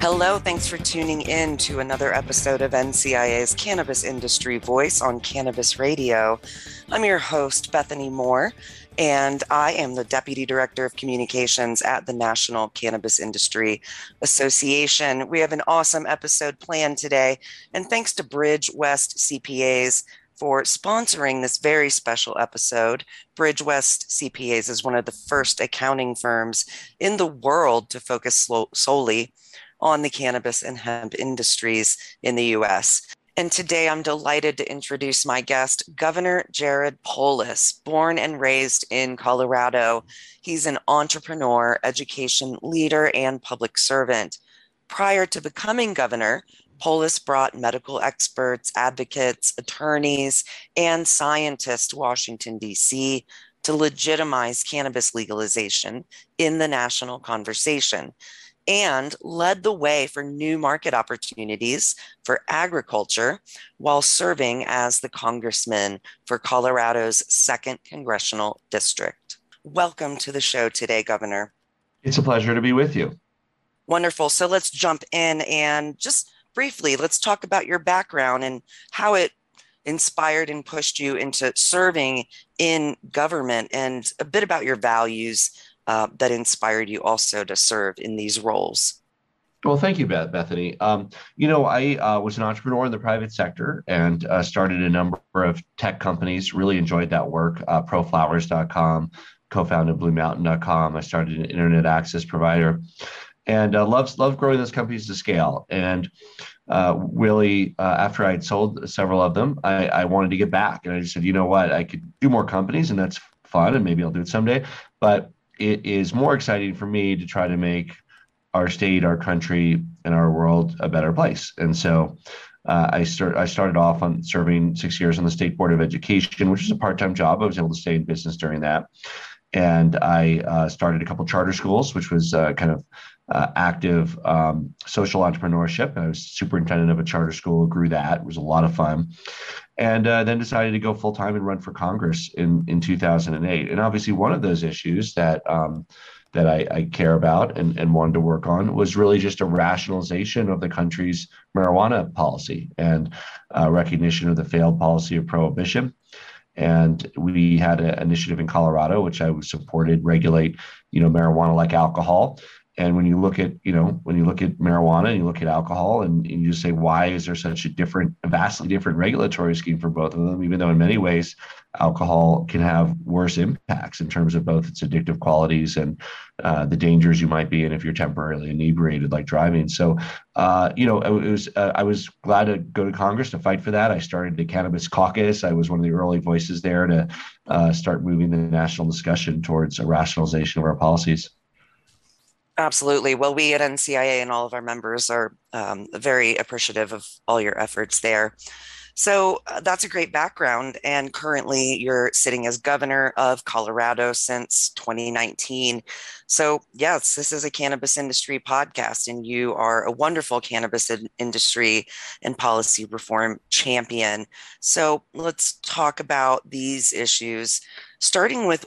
Hello, thanks for tuning in to another episode of NCIA's Cannabis Industry Voice on Cannabis Radio. I'm your host, Bethany Moore, and I am the Deputy Director of Communications at the National Cannabis Industry Association. We have an awesome episode planned today, and thanks to Bridge West CPAs for sponsoring this very special episode. Bridge West CPAs is one of the first accounting firms in the world to focus solely on the cannabis and hemp industries in the US. And today I'm delighted to introduce my guest, Governor Jared Polis, born and raised in Colorado. He's an entrepreneur, education leader, and public servant. Prior to becoming governor, Polis brought medical experts, advocates, attorneys, and scientists to Washington, D.C. to legitimize cannabis legalization in the national conversation and led the way for new market opportunities for agriculture while serving as the congressman for Colorado's second congressional district. Welcome to the show today, Governor. It's a pleasure to be with you. Wonderful. So let's jump in and just briefly, let's talk about your background and how it inspired and pushed you into serving in government and a bit about your values uh, that inspired you also to serve in these roles? Well, thank you, Beth, Bethany. Um, you know, I uh, was an entrepreneur in the private sector and uh, started a number of tech companies. Really enjoyed that work. Uh, proflowers.com, co-founded BlueMountain.com. I started an internet access provider, and uh, loved loved growing those companies to scale. And uh, really, uh, after I had sold several of them, I, I wanted to get back, and I just said, you know what, I could do more companies, and that's fun, and maybe I'll do it someday. But it is more exciting for me to try to make our state, our country, and our world a better place. And so uh, I start I started off on serving six years on the state board of education, which is a part time job. I was able to stay in business during that, and I uh, started a couple charter schools, which was uh, kind of uh, active um, social entrepreneurship. I was superintendent of a charter school, grew that. It was a lot of fun. And uh, then decided to go full time and run for Congress in, in 2008. And obviously, one of those issues that um, that I, I, care about and, and wanted to work on was really just a rationalization of the country's marijuana policy and uh, recognition of the failed policy of prohibition. And we had an initiative in Colorado, which I supported, regulate, you know, marijuana like alcohol. And when you look at, you know, when you look at marijuana and you look at alcohol and, and you just say, why is there such a different, vastly different regulatory scheme for both of them, even though in many ways alcohol can have worse impacts in terms of both its addictive qualities and uh, the dangers you might be in if you're temporarily inebriated, like driving. So, uh, you know, it was uh, I was glad to go to Congress to fight for that. I started the Cannabis Caucus. I was one of the early voices there to uh, start moving the national discussion towards a rationalization of our policies. Absolutely. Well, we at NCIA and all of our members are um, very appreciative of all your efforts there. So uh, that's a great background. And currently, you're sitting as governor of Colorado since 2019. So, yes, this is a cannabis industry podcast, and you are a wonderful cannabis industry and policy reform champion. So, let's talk about these issues, starting with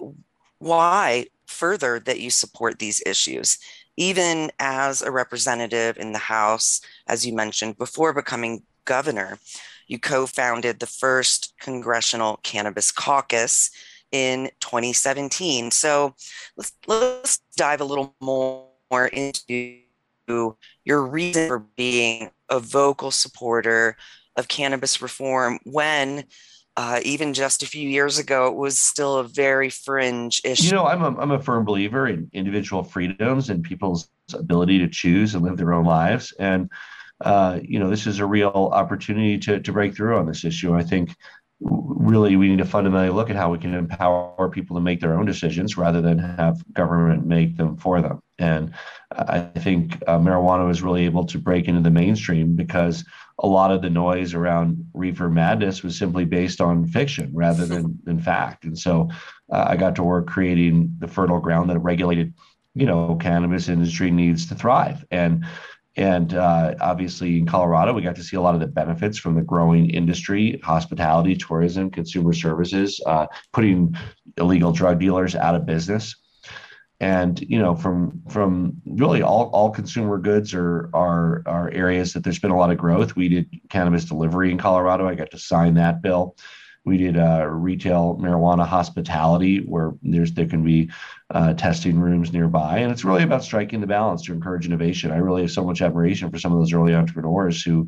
why further that you support these issues even as a representative in the House, as you mentioned, before becoming governor, you co founded the first Congressional Cannabis Caucus in 2017. So let's, let's dive a little more into your reason for being a vocal supporter of cannabis reform when uh, even just a few years ago, it was still a very fringe issue. You know, I'm a, I'm a firm believer in individual freedoms and people's ability to choose and live their own lives. And, uh, you know, this is a real opportunity to, to break through on this issue. I think really we need to fundamentally look at how we can empower people to make their own decisions rather than have government make them for them. And I think uh, marijuana was really able to break into the mainstream because a lot of the noise around reefer madness was simply based on fiction rather than, than fact. And so uh, I got to work creating the fertile ground that a regulated, you know, cannabis industry needs to thrive. And and uh, obviously in Colorado, we got to see a lot of the benefits from the growing industry, hospitality, tourism, consumer services, uh, putting illegal drug dealers out of business. And you know from from really all, all consumer goods are are are areas that there's been a lot of growth. We did cannabis delivery in colorado. I got to sign that bill. We did uh, retail marijuana hospitality where there's there can be uh, testing rooms nearby. And it's really about striking the balance to encourage innovation. I really have so much admiration for some of those early entrepreneurs who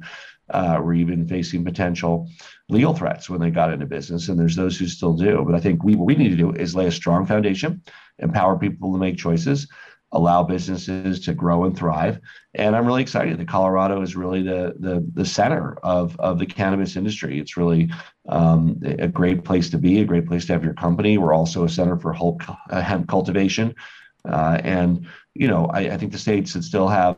uh, were even facing potential legal threats when they got into business, and there's those who still do. But I think we, what we need to do is lay a strong foundation, empower people to make choices, allow businesses to grow and thrive. And I'm really excited that Colorado is really the the, the center of, of the cannabis industry. It's really um, a great place to be, a great place to have your company. We're also a center for hemp cultivation. Uh, and, you know, I, I think the states that still have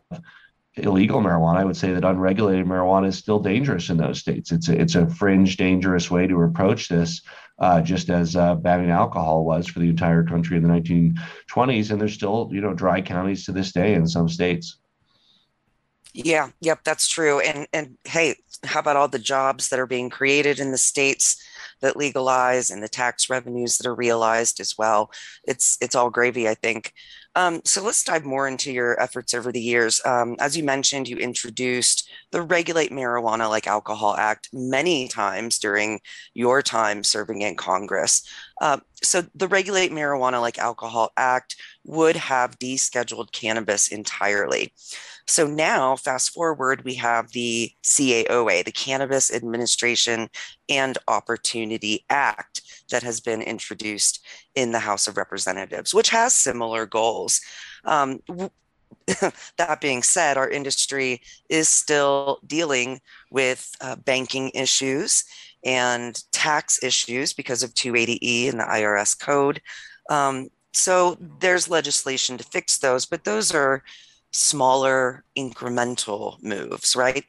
illegal marijuana, I would say that unregulated marijuana is still dangerous in those states. It's a, it's a fringe, dangerous way to approach this, uh, just as uh, banning alcohol was for the entire country in the 1920s. And there's still, you know, dry counties to this day in some states. Yeah, yep, that's true. And and hey, how about all the jobs that are being created in the states that legalize and the tax revenues that are realized as well? It's it's all gravy, I think. Um, so let's dive more into your efforts over the years. Um, as you mentioned, you introduced the Regulate Marijuana Like Alcohol Act many times during your time serving in Congress. Uh, so the Regulate Marijuana Like Alcohol Act would have descheduled cannabis entirely. So now, fast forward, we have the CAOA, the Cannabis Administration and Opportunity Act, that has been introduced in the House of Representatives, which has similar goals. Um, that being said, our industry is still dealing with uh, banking issues and tax issues because of 280E and the IRS code. Um, so there's legislation to fix those, but those are smaller incremental moves, right?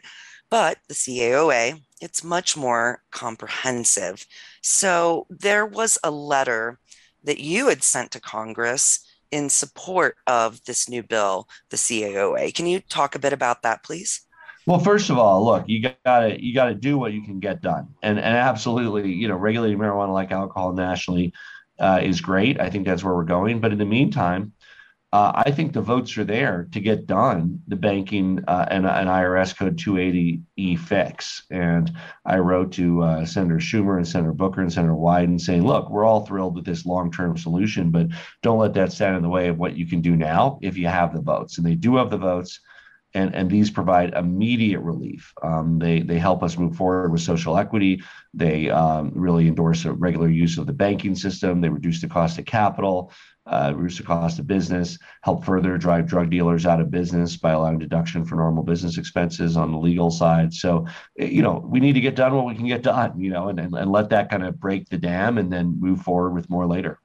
But the CAOA, it's much more comprehensive. So there was a letter that you had sent to Congress in support of this new bill, the CAOA. Can you talk a bit about that, please? Well, first of all, look, you gotta you gotta do what you can get done, and and absolutely, you know, regulating marijuana like alcohol nationally uh, is great. I think that's where we're going. But in the meantime, uh, I think the votes are there to get done the banking uh, and an IRS code 280E fix. And I wrote to uh, Senator Schumer and Senator Booker and Senator Wyden saying, look, we're all thrilled with this long term solution, but don't let that stand in the way of what you can do now if you have the votes. And they do have the votes. And, and these provide immediate relief. Um, they, they help us move forward with social equity. They um, really endorse a regular use of the banking system. They reduce the cost of capital uh, reduce the cost of business, help further drive drug dealers out of business by allowing deduction for normal business expenses on the legal side. So, you know, we need to get done what we can get done, you know, and, and, and let that kind of break the dam and then move forward with more later.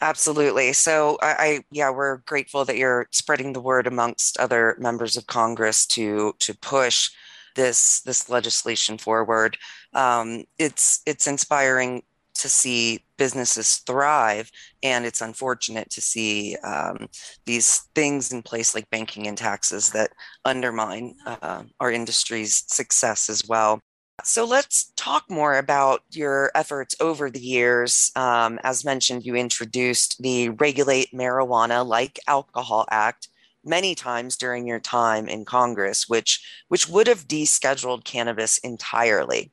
Absolutely. So I, I, yeah, we're grateful that you're spreading the word amongst other members of Congress to to push this this legislation forward. Um, it's it's inspiring to see businesses thrive and it's unfortunate to see um, these things in place like banking and taxes that undermine uh, our industry's success as well so let's talk more about your efforts over the years. Um, as mentioned, you introduced the Regulate Marijuana Like Alcohol Act many times during your time in Congress, which which would have descheduled cannabis entirely.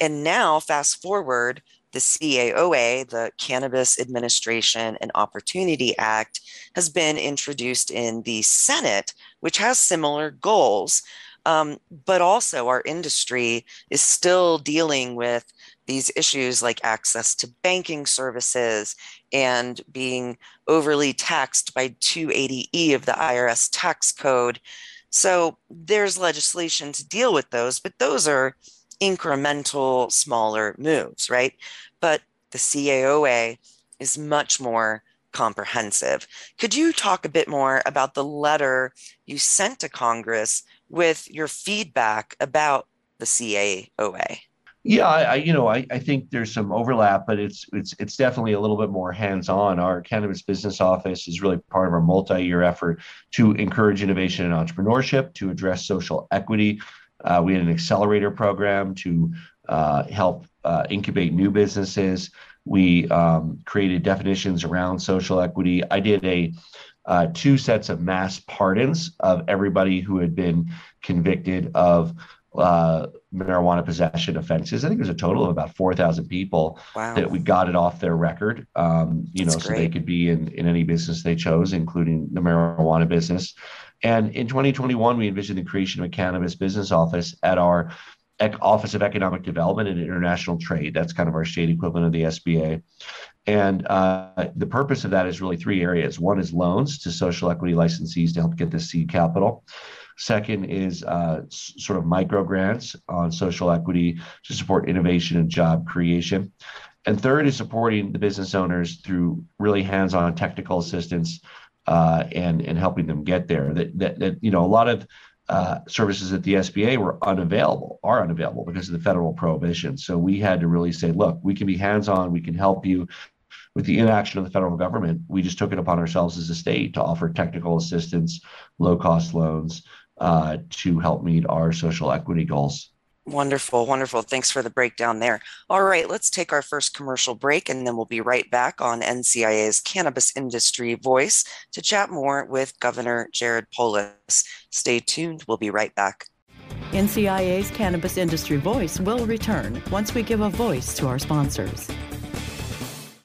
And now, fast forward, the CAOA, the Cannabis Administration and Opportunity Act, has been introduced in the Senate, which has similar goals. Um, but also, our industry is still dealing with these issues like access to banking services and being overly taxed by 280E of the IRS tax code. So, there's legislation to deal with those, but those are incremental, smaller moves, right? But the CAOA is much more comprehensive. Could you talk a bit more about the letter you sent to Congress with your feedback about the CAOA? Yeah, I, I, you know I, I think there's some overlap, but it's it's it's definitely a little bit more hands-on. Our cannabis business office is really part of our multi-year effort to encourage innovation and entrepreneurship, to address social equity, uh, we had an accelerator program to uh, help uh, incubate new businesses. We um, created definitions around social equity. I did a uh, two sets of mass pardons of everybody who had been convicted of uh, marijuana possession offenses. I think there's a total of about 4,000 people wow. that we got it off their record, um, you That's know, great. so they could be in, in any business they chose, including the marijuana business. And in 2021, we envisioned the creation of a cannabis business office at our Office of Economic Development and International Trade. That's kind of our state equivalent of the SBA. And uh, the purpose of that is really three areas. One is loans to social equity licensees to help get the seed capital. Second is uh, sort of micro grants on social equity to support innovation and job creation. And third is supporting the business owners through really hands-on technical assistance uh, and and helping them get there. That, that, that you know a lot of uh, services at the SBA were unavailable, are unavailable because of the federal prohibition. So we had to really say, look, we can be hands-on, we can help you. With the inaction of the federal government, we just took it upon ourselves as a state to offer technical assistance, low-cost loans uh, to help meet our social equity goals. Wonderful, wonderful. Thanks for the breakdown there. All right, let's take our first commercial break and then we'll be right back on NCIA's Cannabis Industry Voice to chat more with Governor Jared Polis. Stay tuned, we'll be right back. NCIA's Cannabis Industry Voice will return once we give a voice to our sponsors.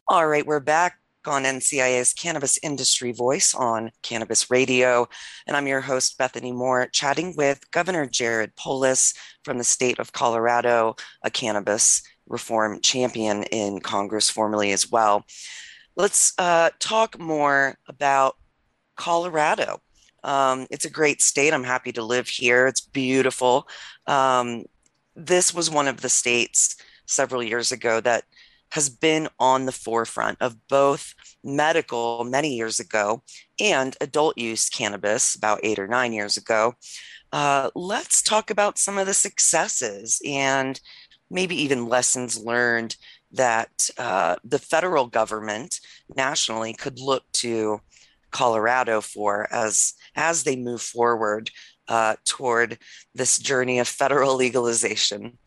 All right, we're back on NCIA's Cannabis Industry Voice on Cannabis Radio. And I'm your host, Bethany Moore, chatting with Governor Jared Polis from the state of Colorado, a cannabis reform champion in Congress formerly as well. Let's uh, talk more about Colorado. Um, it's a great state. I'm happy to live here. It's beautiful. Um, this was one of the states several years ago that has been on the forefront of both medical many years ago and adult use cannabis about eight or nine years ago. Uh, let's talk about some of the successes and maybe even lessons learned that uh, the federal government nationally could look to Colorado for as as they move forward uh, toward this journey of federal legalization.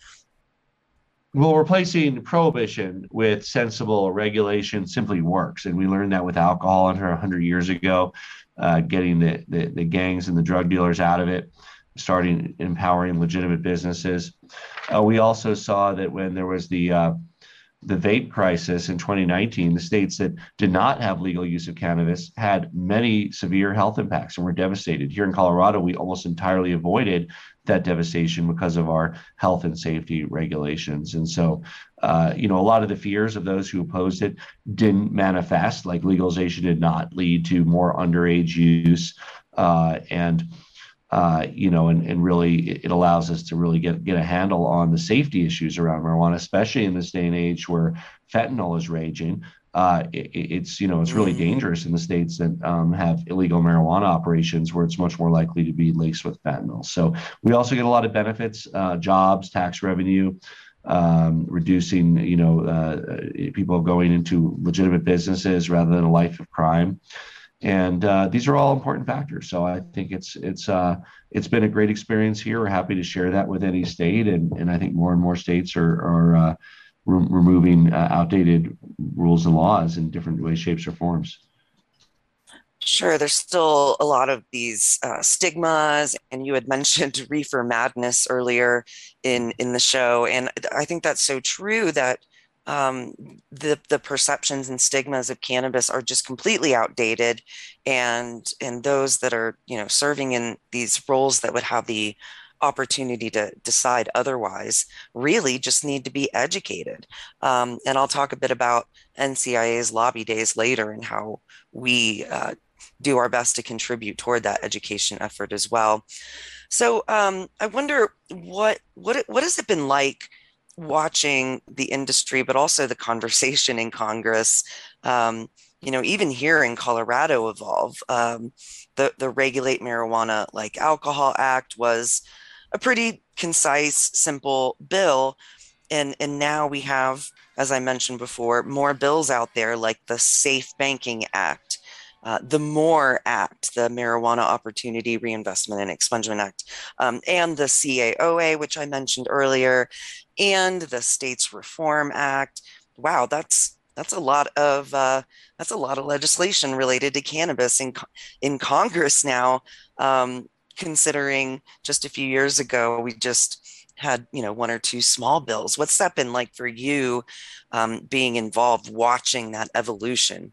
Well, replacing prohibition with sensible regulation simply works. And we learned that with alcohol under 100 years ago, uh, getting the, the, the, gangs and the drug dealers out of it, starting empowering legitimate businesses. Uh, we also saw that when there was the uh, the vape crisis in 2019, the states that did not have legal use of cannabis had many severe health impacts and were devastated. Here in Colorado, we almost entirely avoided that devastation because of our health and safety regulations. And so, uh, you know, a lot of the fears of those who opposed it didn't manifest, like legalization did not lead to more underage use. Uh, and uh, you know, and, and really it allows us to really get, get a handle on the safety issues around marijuana, especially in this day and age where fentanyl is raging. Uh, it, it's you know it's really mm. dangerous in the states that um, have illegal marijuana operations where it's much more likely to be laced with fentanyl. So we also get a lot of benefits, uh, jobs, tax revenue, um, reducing you know uh, people going into legitimate businesses rather than a life of crime and uh, these are all important factors. So I think it's it's uh, it's been a great experience here. We're happy to share that with any state, and and I think more and more states are are uh, re- removing uh, outdated rules and laws in different ways, shapes, or forms. Sure, there's still a lot of these uh, stigmas, and you had mentioned reefer madness earlier in in the show, and I think that's so true that um, the the perceptions and stigmas of cannabis are just completely outdated, and and those that are you know serving in these roles that would have the opportunity to decide otherwise really just need to be educated. Um, and I'll talk a bit about NCIA's lobby days later and how we uh, do our best to contribute toward that education effort as well. So um, I wonder what what what has it been like watching the industry, but also the conversation in Congress. Um, you know, even here in Colorado, evolve. Um, the the Regulate Marijuana Like Alcohol Act was a pretty concise, simple bill, and and now we have, as I mentioned before, more bills out there like the Safe Banking Act. Uh, the MORE Act, the Marijuana Opportunity Reinvestment and Expungement Act, um, and the CAOA, which I mentioned earlier, and the States Reform Act. Wow, that's that's a lot of uh, that's a lot of legislation related to cannabis in in Congress now. Um, considering just a few years ago, we just had you know one or two small bills. What's that been like for you, um, being involved, watching that evolution?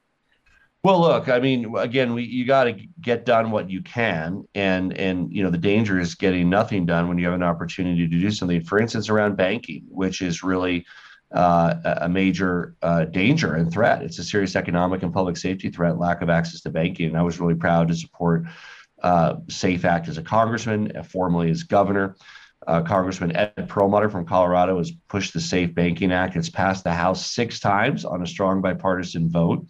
Well, look, I mean, again, we you got to get done what you can, and and you know the danger is getting nothing done when you have an opportunity to do something. For instance, around banking, which is really uh, a major uh, danger and threat. It's a serious economic and public safety threat. Lack of access to banking, and I was really proud to support uh, SAFE Act as a congressman, uh, formerly as governor. Uh, Congressman Ed Perlmutter from Colorado has pushed the Safe Banking Act. It's passed the House six times on a strong bipartisan vote.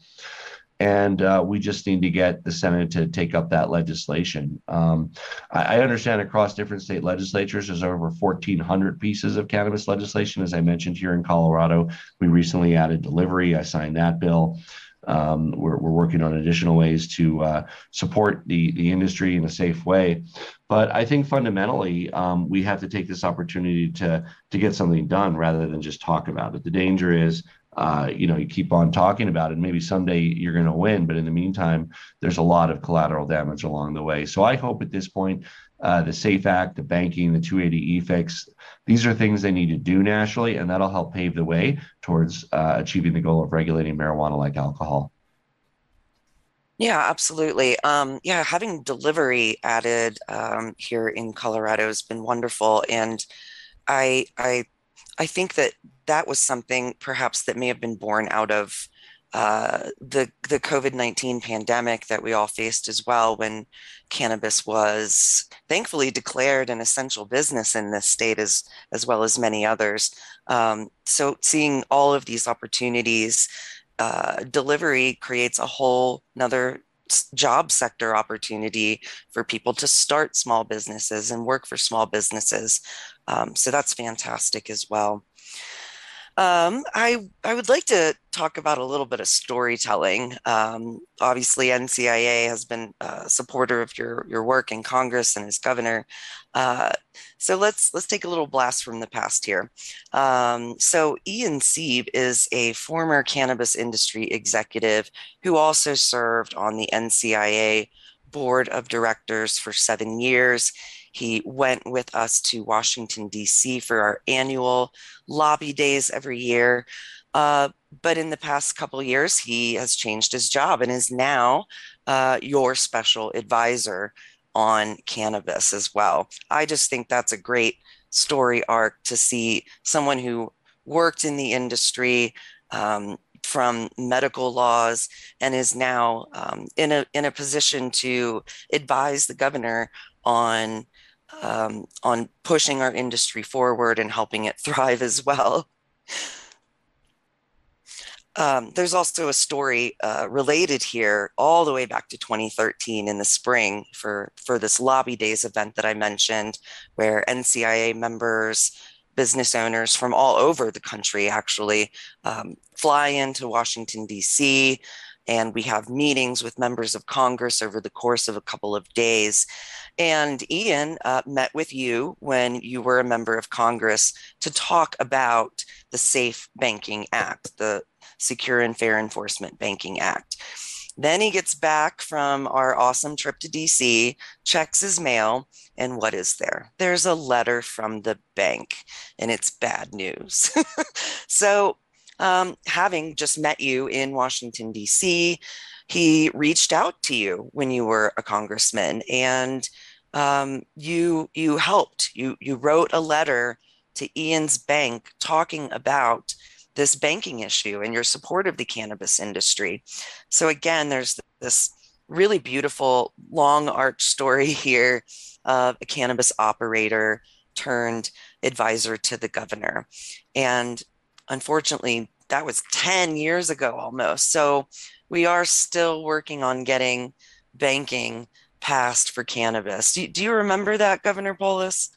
And uh, we just need to get the Senate to take up that legislation. Um, I, I, understand across different state legislatures, there's over 1,400 pieces of cannabis legislation. As I mentioned here in Colorado, we recently added delivery. I signed that bill. Um, we're, we're working on additional ways to uh, support the, the industry in a safe way. But I think fundamentally, um, we have to take this opportunity to, to get something done rather than just talk about it. The danger is, uh, you know, you keep on talking about it. Maybe someday you're going to win, but in the meantime, there's a lot of collateral damage along the way. So I hope at this point uh, the SAFE Act, the banking, the 280E fix. These are things they need to do nationally, and that'll help pave the way towards uh, achieving the goal of regulating marijuana like alcohol. Yeah, absolutely. Um, yeah, having delivery added um, here in Colorado has been wonderful, and I, I, I think that that was something perhaps that may have been born out of uh, the the COVID nineteen pandemic that we all faced as well, when cannabis was thankfully declared an essential business in this state as as well as many others. Um, so seeing all of these opportunities, uh, delivery creates a whole another job sector opportunity for people to start small businesses and work for small businesses. Um, so that's fantastic as well. Um, I I would like to talk about a little bit of storytelling. Um, obviously, NCIA has been a supporter of your your work in Congress and as governor. Uh, so let's let's take a little blast from the past here. Um, so Ean Seeb is a former cannabis industry executive who also served on the NCIA board of directors for seven years. He went with us to Washington, D.C. for our annual lobby days every year. Uh, but in the past couple years, he has changed his job and is now uh, your special advisor on cannabis as well. I just think that's a great story arc to see someone who worked in the industry um, from medical laws and is now um, in a in a position to advise the governor on um, on pushing our industry forward and helping it thrive as well. Um, there's also a story uh, related here all the way back to 2013 in the spring for, for this lobby days event that I mentioned, where NCIA members, business owners from all over the country actually um, fly into Washington, D.C., and we have meetings with members of Congress over the course of a couple of days. And Ean uh, met with you when you were a member of Congress to talk about the Safe Banking Act, the Secure and Fair Enforcement Banking Act. Then he gets back from our awesome trip to DC, checks his mail, and what is there? There's a letter from the bank, and it's bad news. so, um, having just met you in Washington, D.C., he reached out to you when you were a congressman and um, you you helped you you wrote a letter to Ean's bank talking about this banking issue and your support of the cannabis industry. So again, there's this really beautiful long arch story here of a cannabis operator turned advisor to the governor. And unfortunately, that was 10 years ago almost. So we are still working on getting banking passed for cannabis. Do, do you remember that, Governor Polis?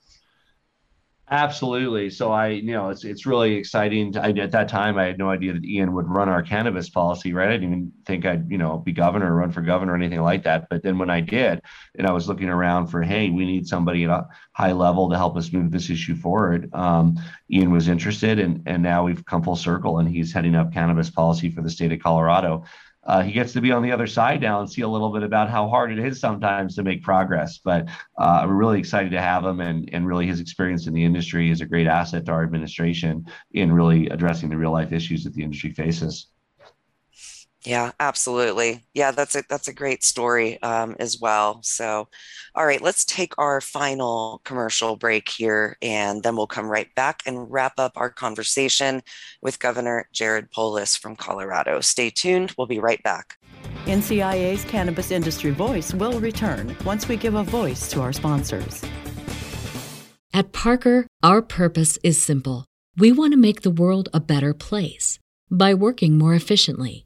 Absolutely. So I, you know, it's it's really exciting. To, I, at that time, I had no idea that Ean would run our cannabis policy. Right? I didn't even think I'd, you know, be governor or run for governor or anything like that. But then when I did, and I was looking around for, hey, we need somebody at a high level to help us move this issue forward. Um, Ean was interested, and and now we've come full circle, and he's heading up cannabis policy for the state of Colorado uh, he gets to be on the other side now and see a little bit about how hard it is sometimes to make progress. But uh, we're really excited to have him, and, and really his experience in the industry is a great asset to our administration in really addressing the real life issues that the industry faces. Yeah, absolutely. Yeah, that's a that's a great story um, as well. So, all right, let's take our final commercial break here, and then we'll come right back and wrap up our conversation with Governor Jared Polis from Colorado. Stay tuned. We'll be right back. NCIA's Cannabis Industry Voice will return once we give a voice to our sponsors. At Parker, our purpose is simple. We want to make the world a better place by working more efficiently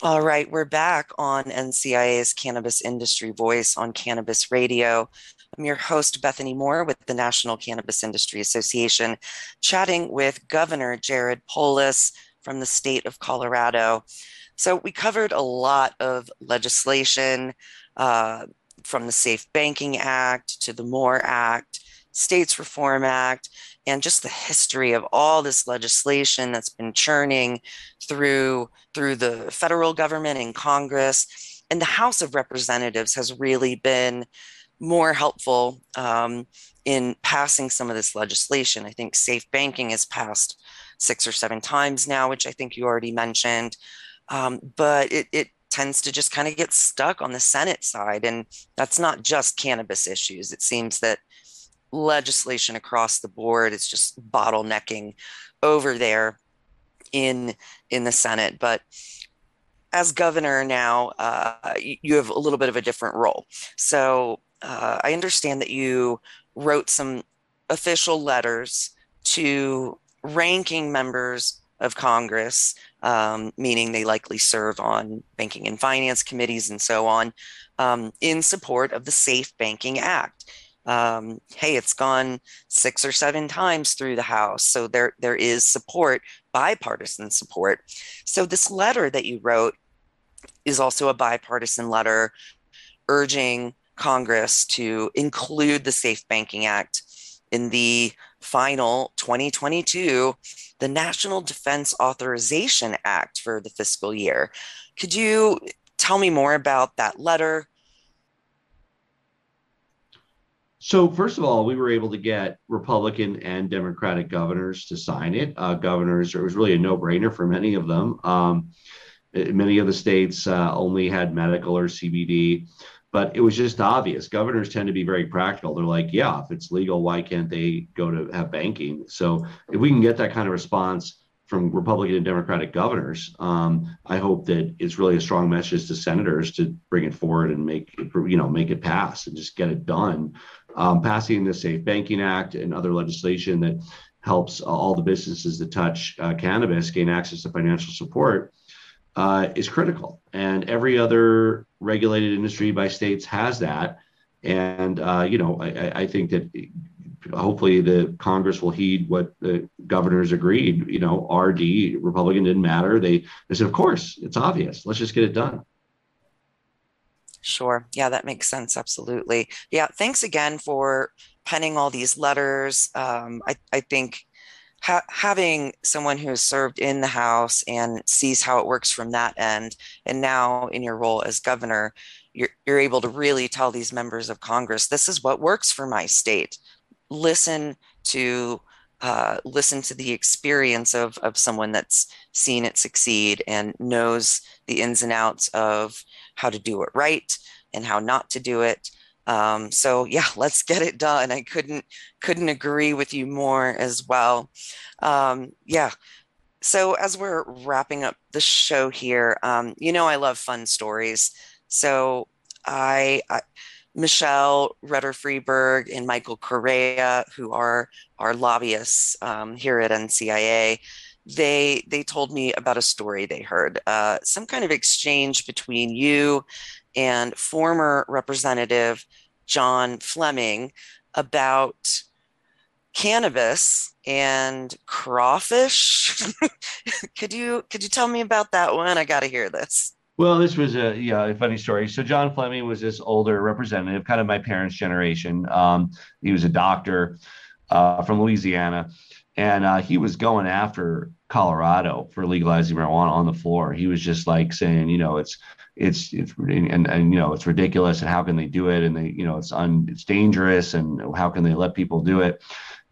All right, we're back on NCIA's Cannabis Industry Voice on Cannabis Radio. I'm your host, Bethany Moore with the National Cannabis Industry Association, chatting with Governor Jared Polis from the state of Colorado. So, we covered a lot of legislation uh, from the Safe Banking Act to the MORE Act, States Reform Act, and just the history of all this legislation that's been churning through through the federal government and Congress. And the House of Representatives has really been more helpful um, in passing some of this legislation. I think safe banking has passed six or seven times now, which I think you already mentioned. Um, but it, it tends to just kind of get stuck on the Senate side. And that's not just cannabis issues. It seems that legislation across the board is just bottlenecking over there in in the Senate. But as governor now, uh, you have a little bit of a different role. So uh, I understand that you wrote some official letters to ranking members of Congress, um, meaning they likely serve on banking and finance committees and so on, um, in support of the Safe Banking Act um, hey, it's gone six or seven times through the House, so there there is support, bipartisan support. So this letter that you wrote is also a bipartisan letter urging Congress to include the Safe Banking Act in the final 2022 the National Defense Authorization Act for the fiscal year. Could you tell me more about that letter? So first of all, we were able to get Republican and Democratic governors to sign it. Uh, governors, it was really a no-brainer for many of them. Um, many of the states uh, only had medical or CBD, but it was just obvious. Governors tend to be very practical. They're like, yeah, if it's legal, why can't they go to have banking? So if we can get that kind of response from Republican and Democratic governors. Um, I hope that it's really a strong message to senators to bring it forward and make it, you know make it pass and just get it done. Um, passing the Safe Banking Act and other legislation that helps all the businesses that touch uh, cannabis gain access to financial support uh, is critical. And every other regulated industry by states has that. And uh, you know, I, I think that hopefully the Congress will heed what the governors agreed. You know, RD Republican didn't matter. They they said, of course, it's obvious. Let's just get it done. Sure. Yeah, that makes sense. Absolutely. Yeah. Thanks again for penning all these letters. Um, I, I think ha- having someone who has served in the House and sees how it works from that end, and now in your role as governor, you're, you're able to really tell these members of Congress, this is what works for my state. Listen to uh, listen to the experience of, of someone that's seen it succeed and knows the ins and outs of how to do it right and how not to do it. Um, so yeah, let's get it done. I couldn't couldn't agree with you more as well. Um, yeah. So as we're wrapping up the show here, um, you know I love fun stories. So I, I Michelle Rutter Friberg and Michael Correia, who are our lobbyists um, here at NCIA, they they told me about a story they heard, uh, some kind of exchange between you and former Representative John Fleming about cannabis and crawfish. could you could you tell me about that one? I got to hear this. Well, this was a a funny story. So John Fleming was this older representative, kind of my parents' generation. Um, he was a doctor uh, from Louisiana, and uh, he was going after Colorado for legalizing marijuana on the floor. He was just like saying, you know, it's it's it's and, and you know it's ridiculous and how can they do it and they you know it's un it's dangerous and how can they let people do it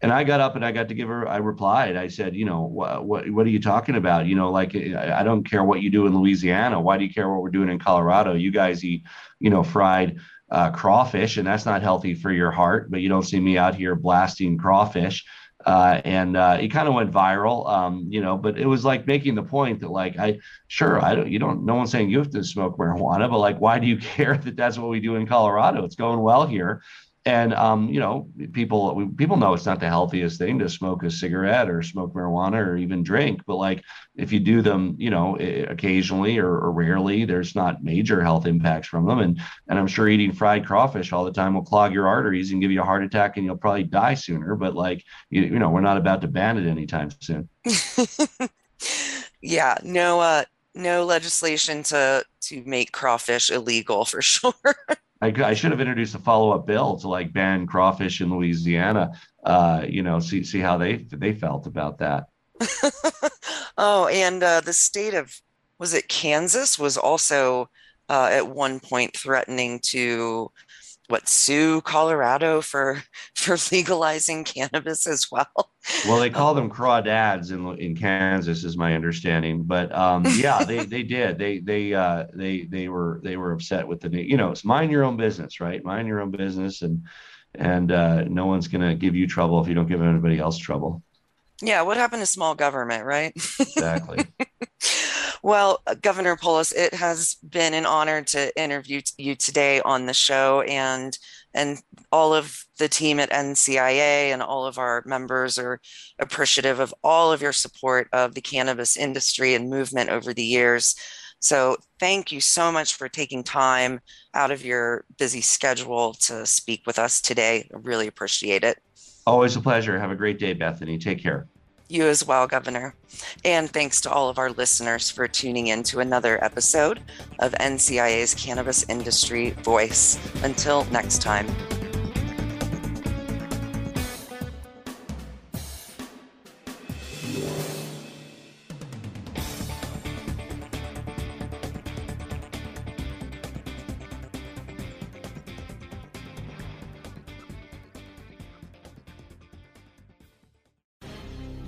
and I got up and I got to give her. I replied. I said, you know, what what, what are you talking about? You know, like I don't care what you do in Louisiana. Why do you care what we're doing in Colorado? You guys eat, you know, fried uh, crawfish, and that's not healthy for your heart. But you don't see me out here blasting crawfish uh, and uh, it kind of went viral, um, you know. But it was like making the point that, like, I sure I don't, you don't, no one's saying you have to smoke marijuana, but like, why do you care that that's what we do in Colorado? It's going well here, and um, you know, people people know it's not the healthiest thing to smoke a cigarette or smoke marijuana or even drink. But like, if you do them, you know, occasionally or, or, rarely, there's not major health impacts from them. And and I'm sure eating fried crawfish all the time will clog your arteries and give you a heart attack, and you'll probably die sooner. But like, you, you know, we're not about to ban it anytime soon. yeah, no, uh, no legislation to to make crawfish illegal for sure. I, I should have introduced a follow up bill to like ban crawfish in Louisiana. Uh, you know, see see how they they felt about that. oh, and uh, the state of was it Kansas was also uh, at one point threatening to what sue Colorado for for legalizing cannabis as well. Well, they call them crawdads in in Kansas, is my understanding. But um, yeah, they they did. They they uh, they they were they were upset with the you know it's mind your own business, right? Mind your own business, and and uh, no one's gonna give you trouble if you don't give anybody else trouble. Yeah, what happened to small government, right? Exactly. Well, uh, Governor Polis, it has been an honor to interview you today on the show, and and all of the team at NCIA and all of our members are appreciative of all of your support of the cannabis industry and movement over the years. So, thank you so much for taking time out of your busy schedule to speak with us today. I really appreciate it. Always a pleasure. Have a great day, Bethany. Take care. You as well, Governor. And thanks to all of our listeners for tuning in to another episode of NCIA's Cannabis Industry Voice. Until next time.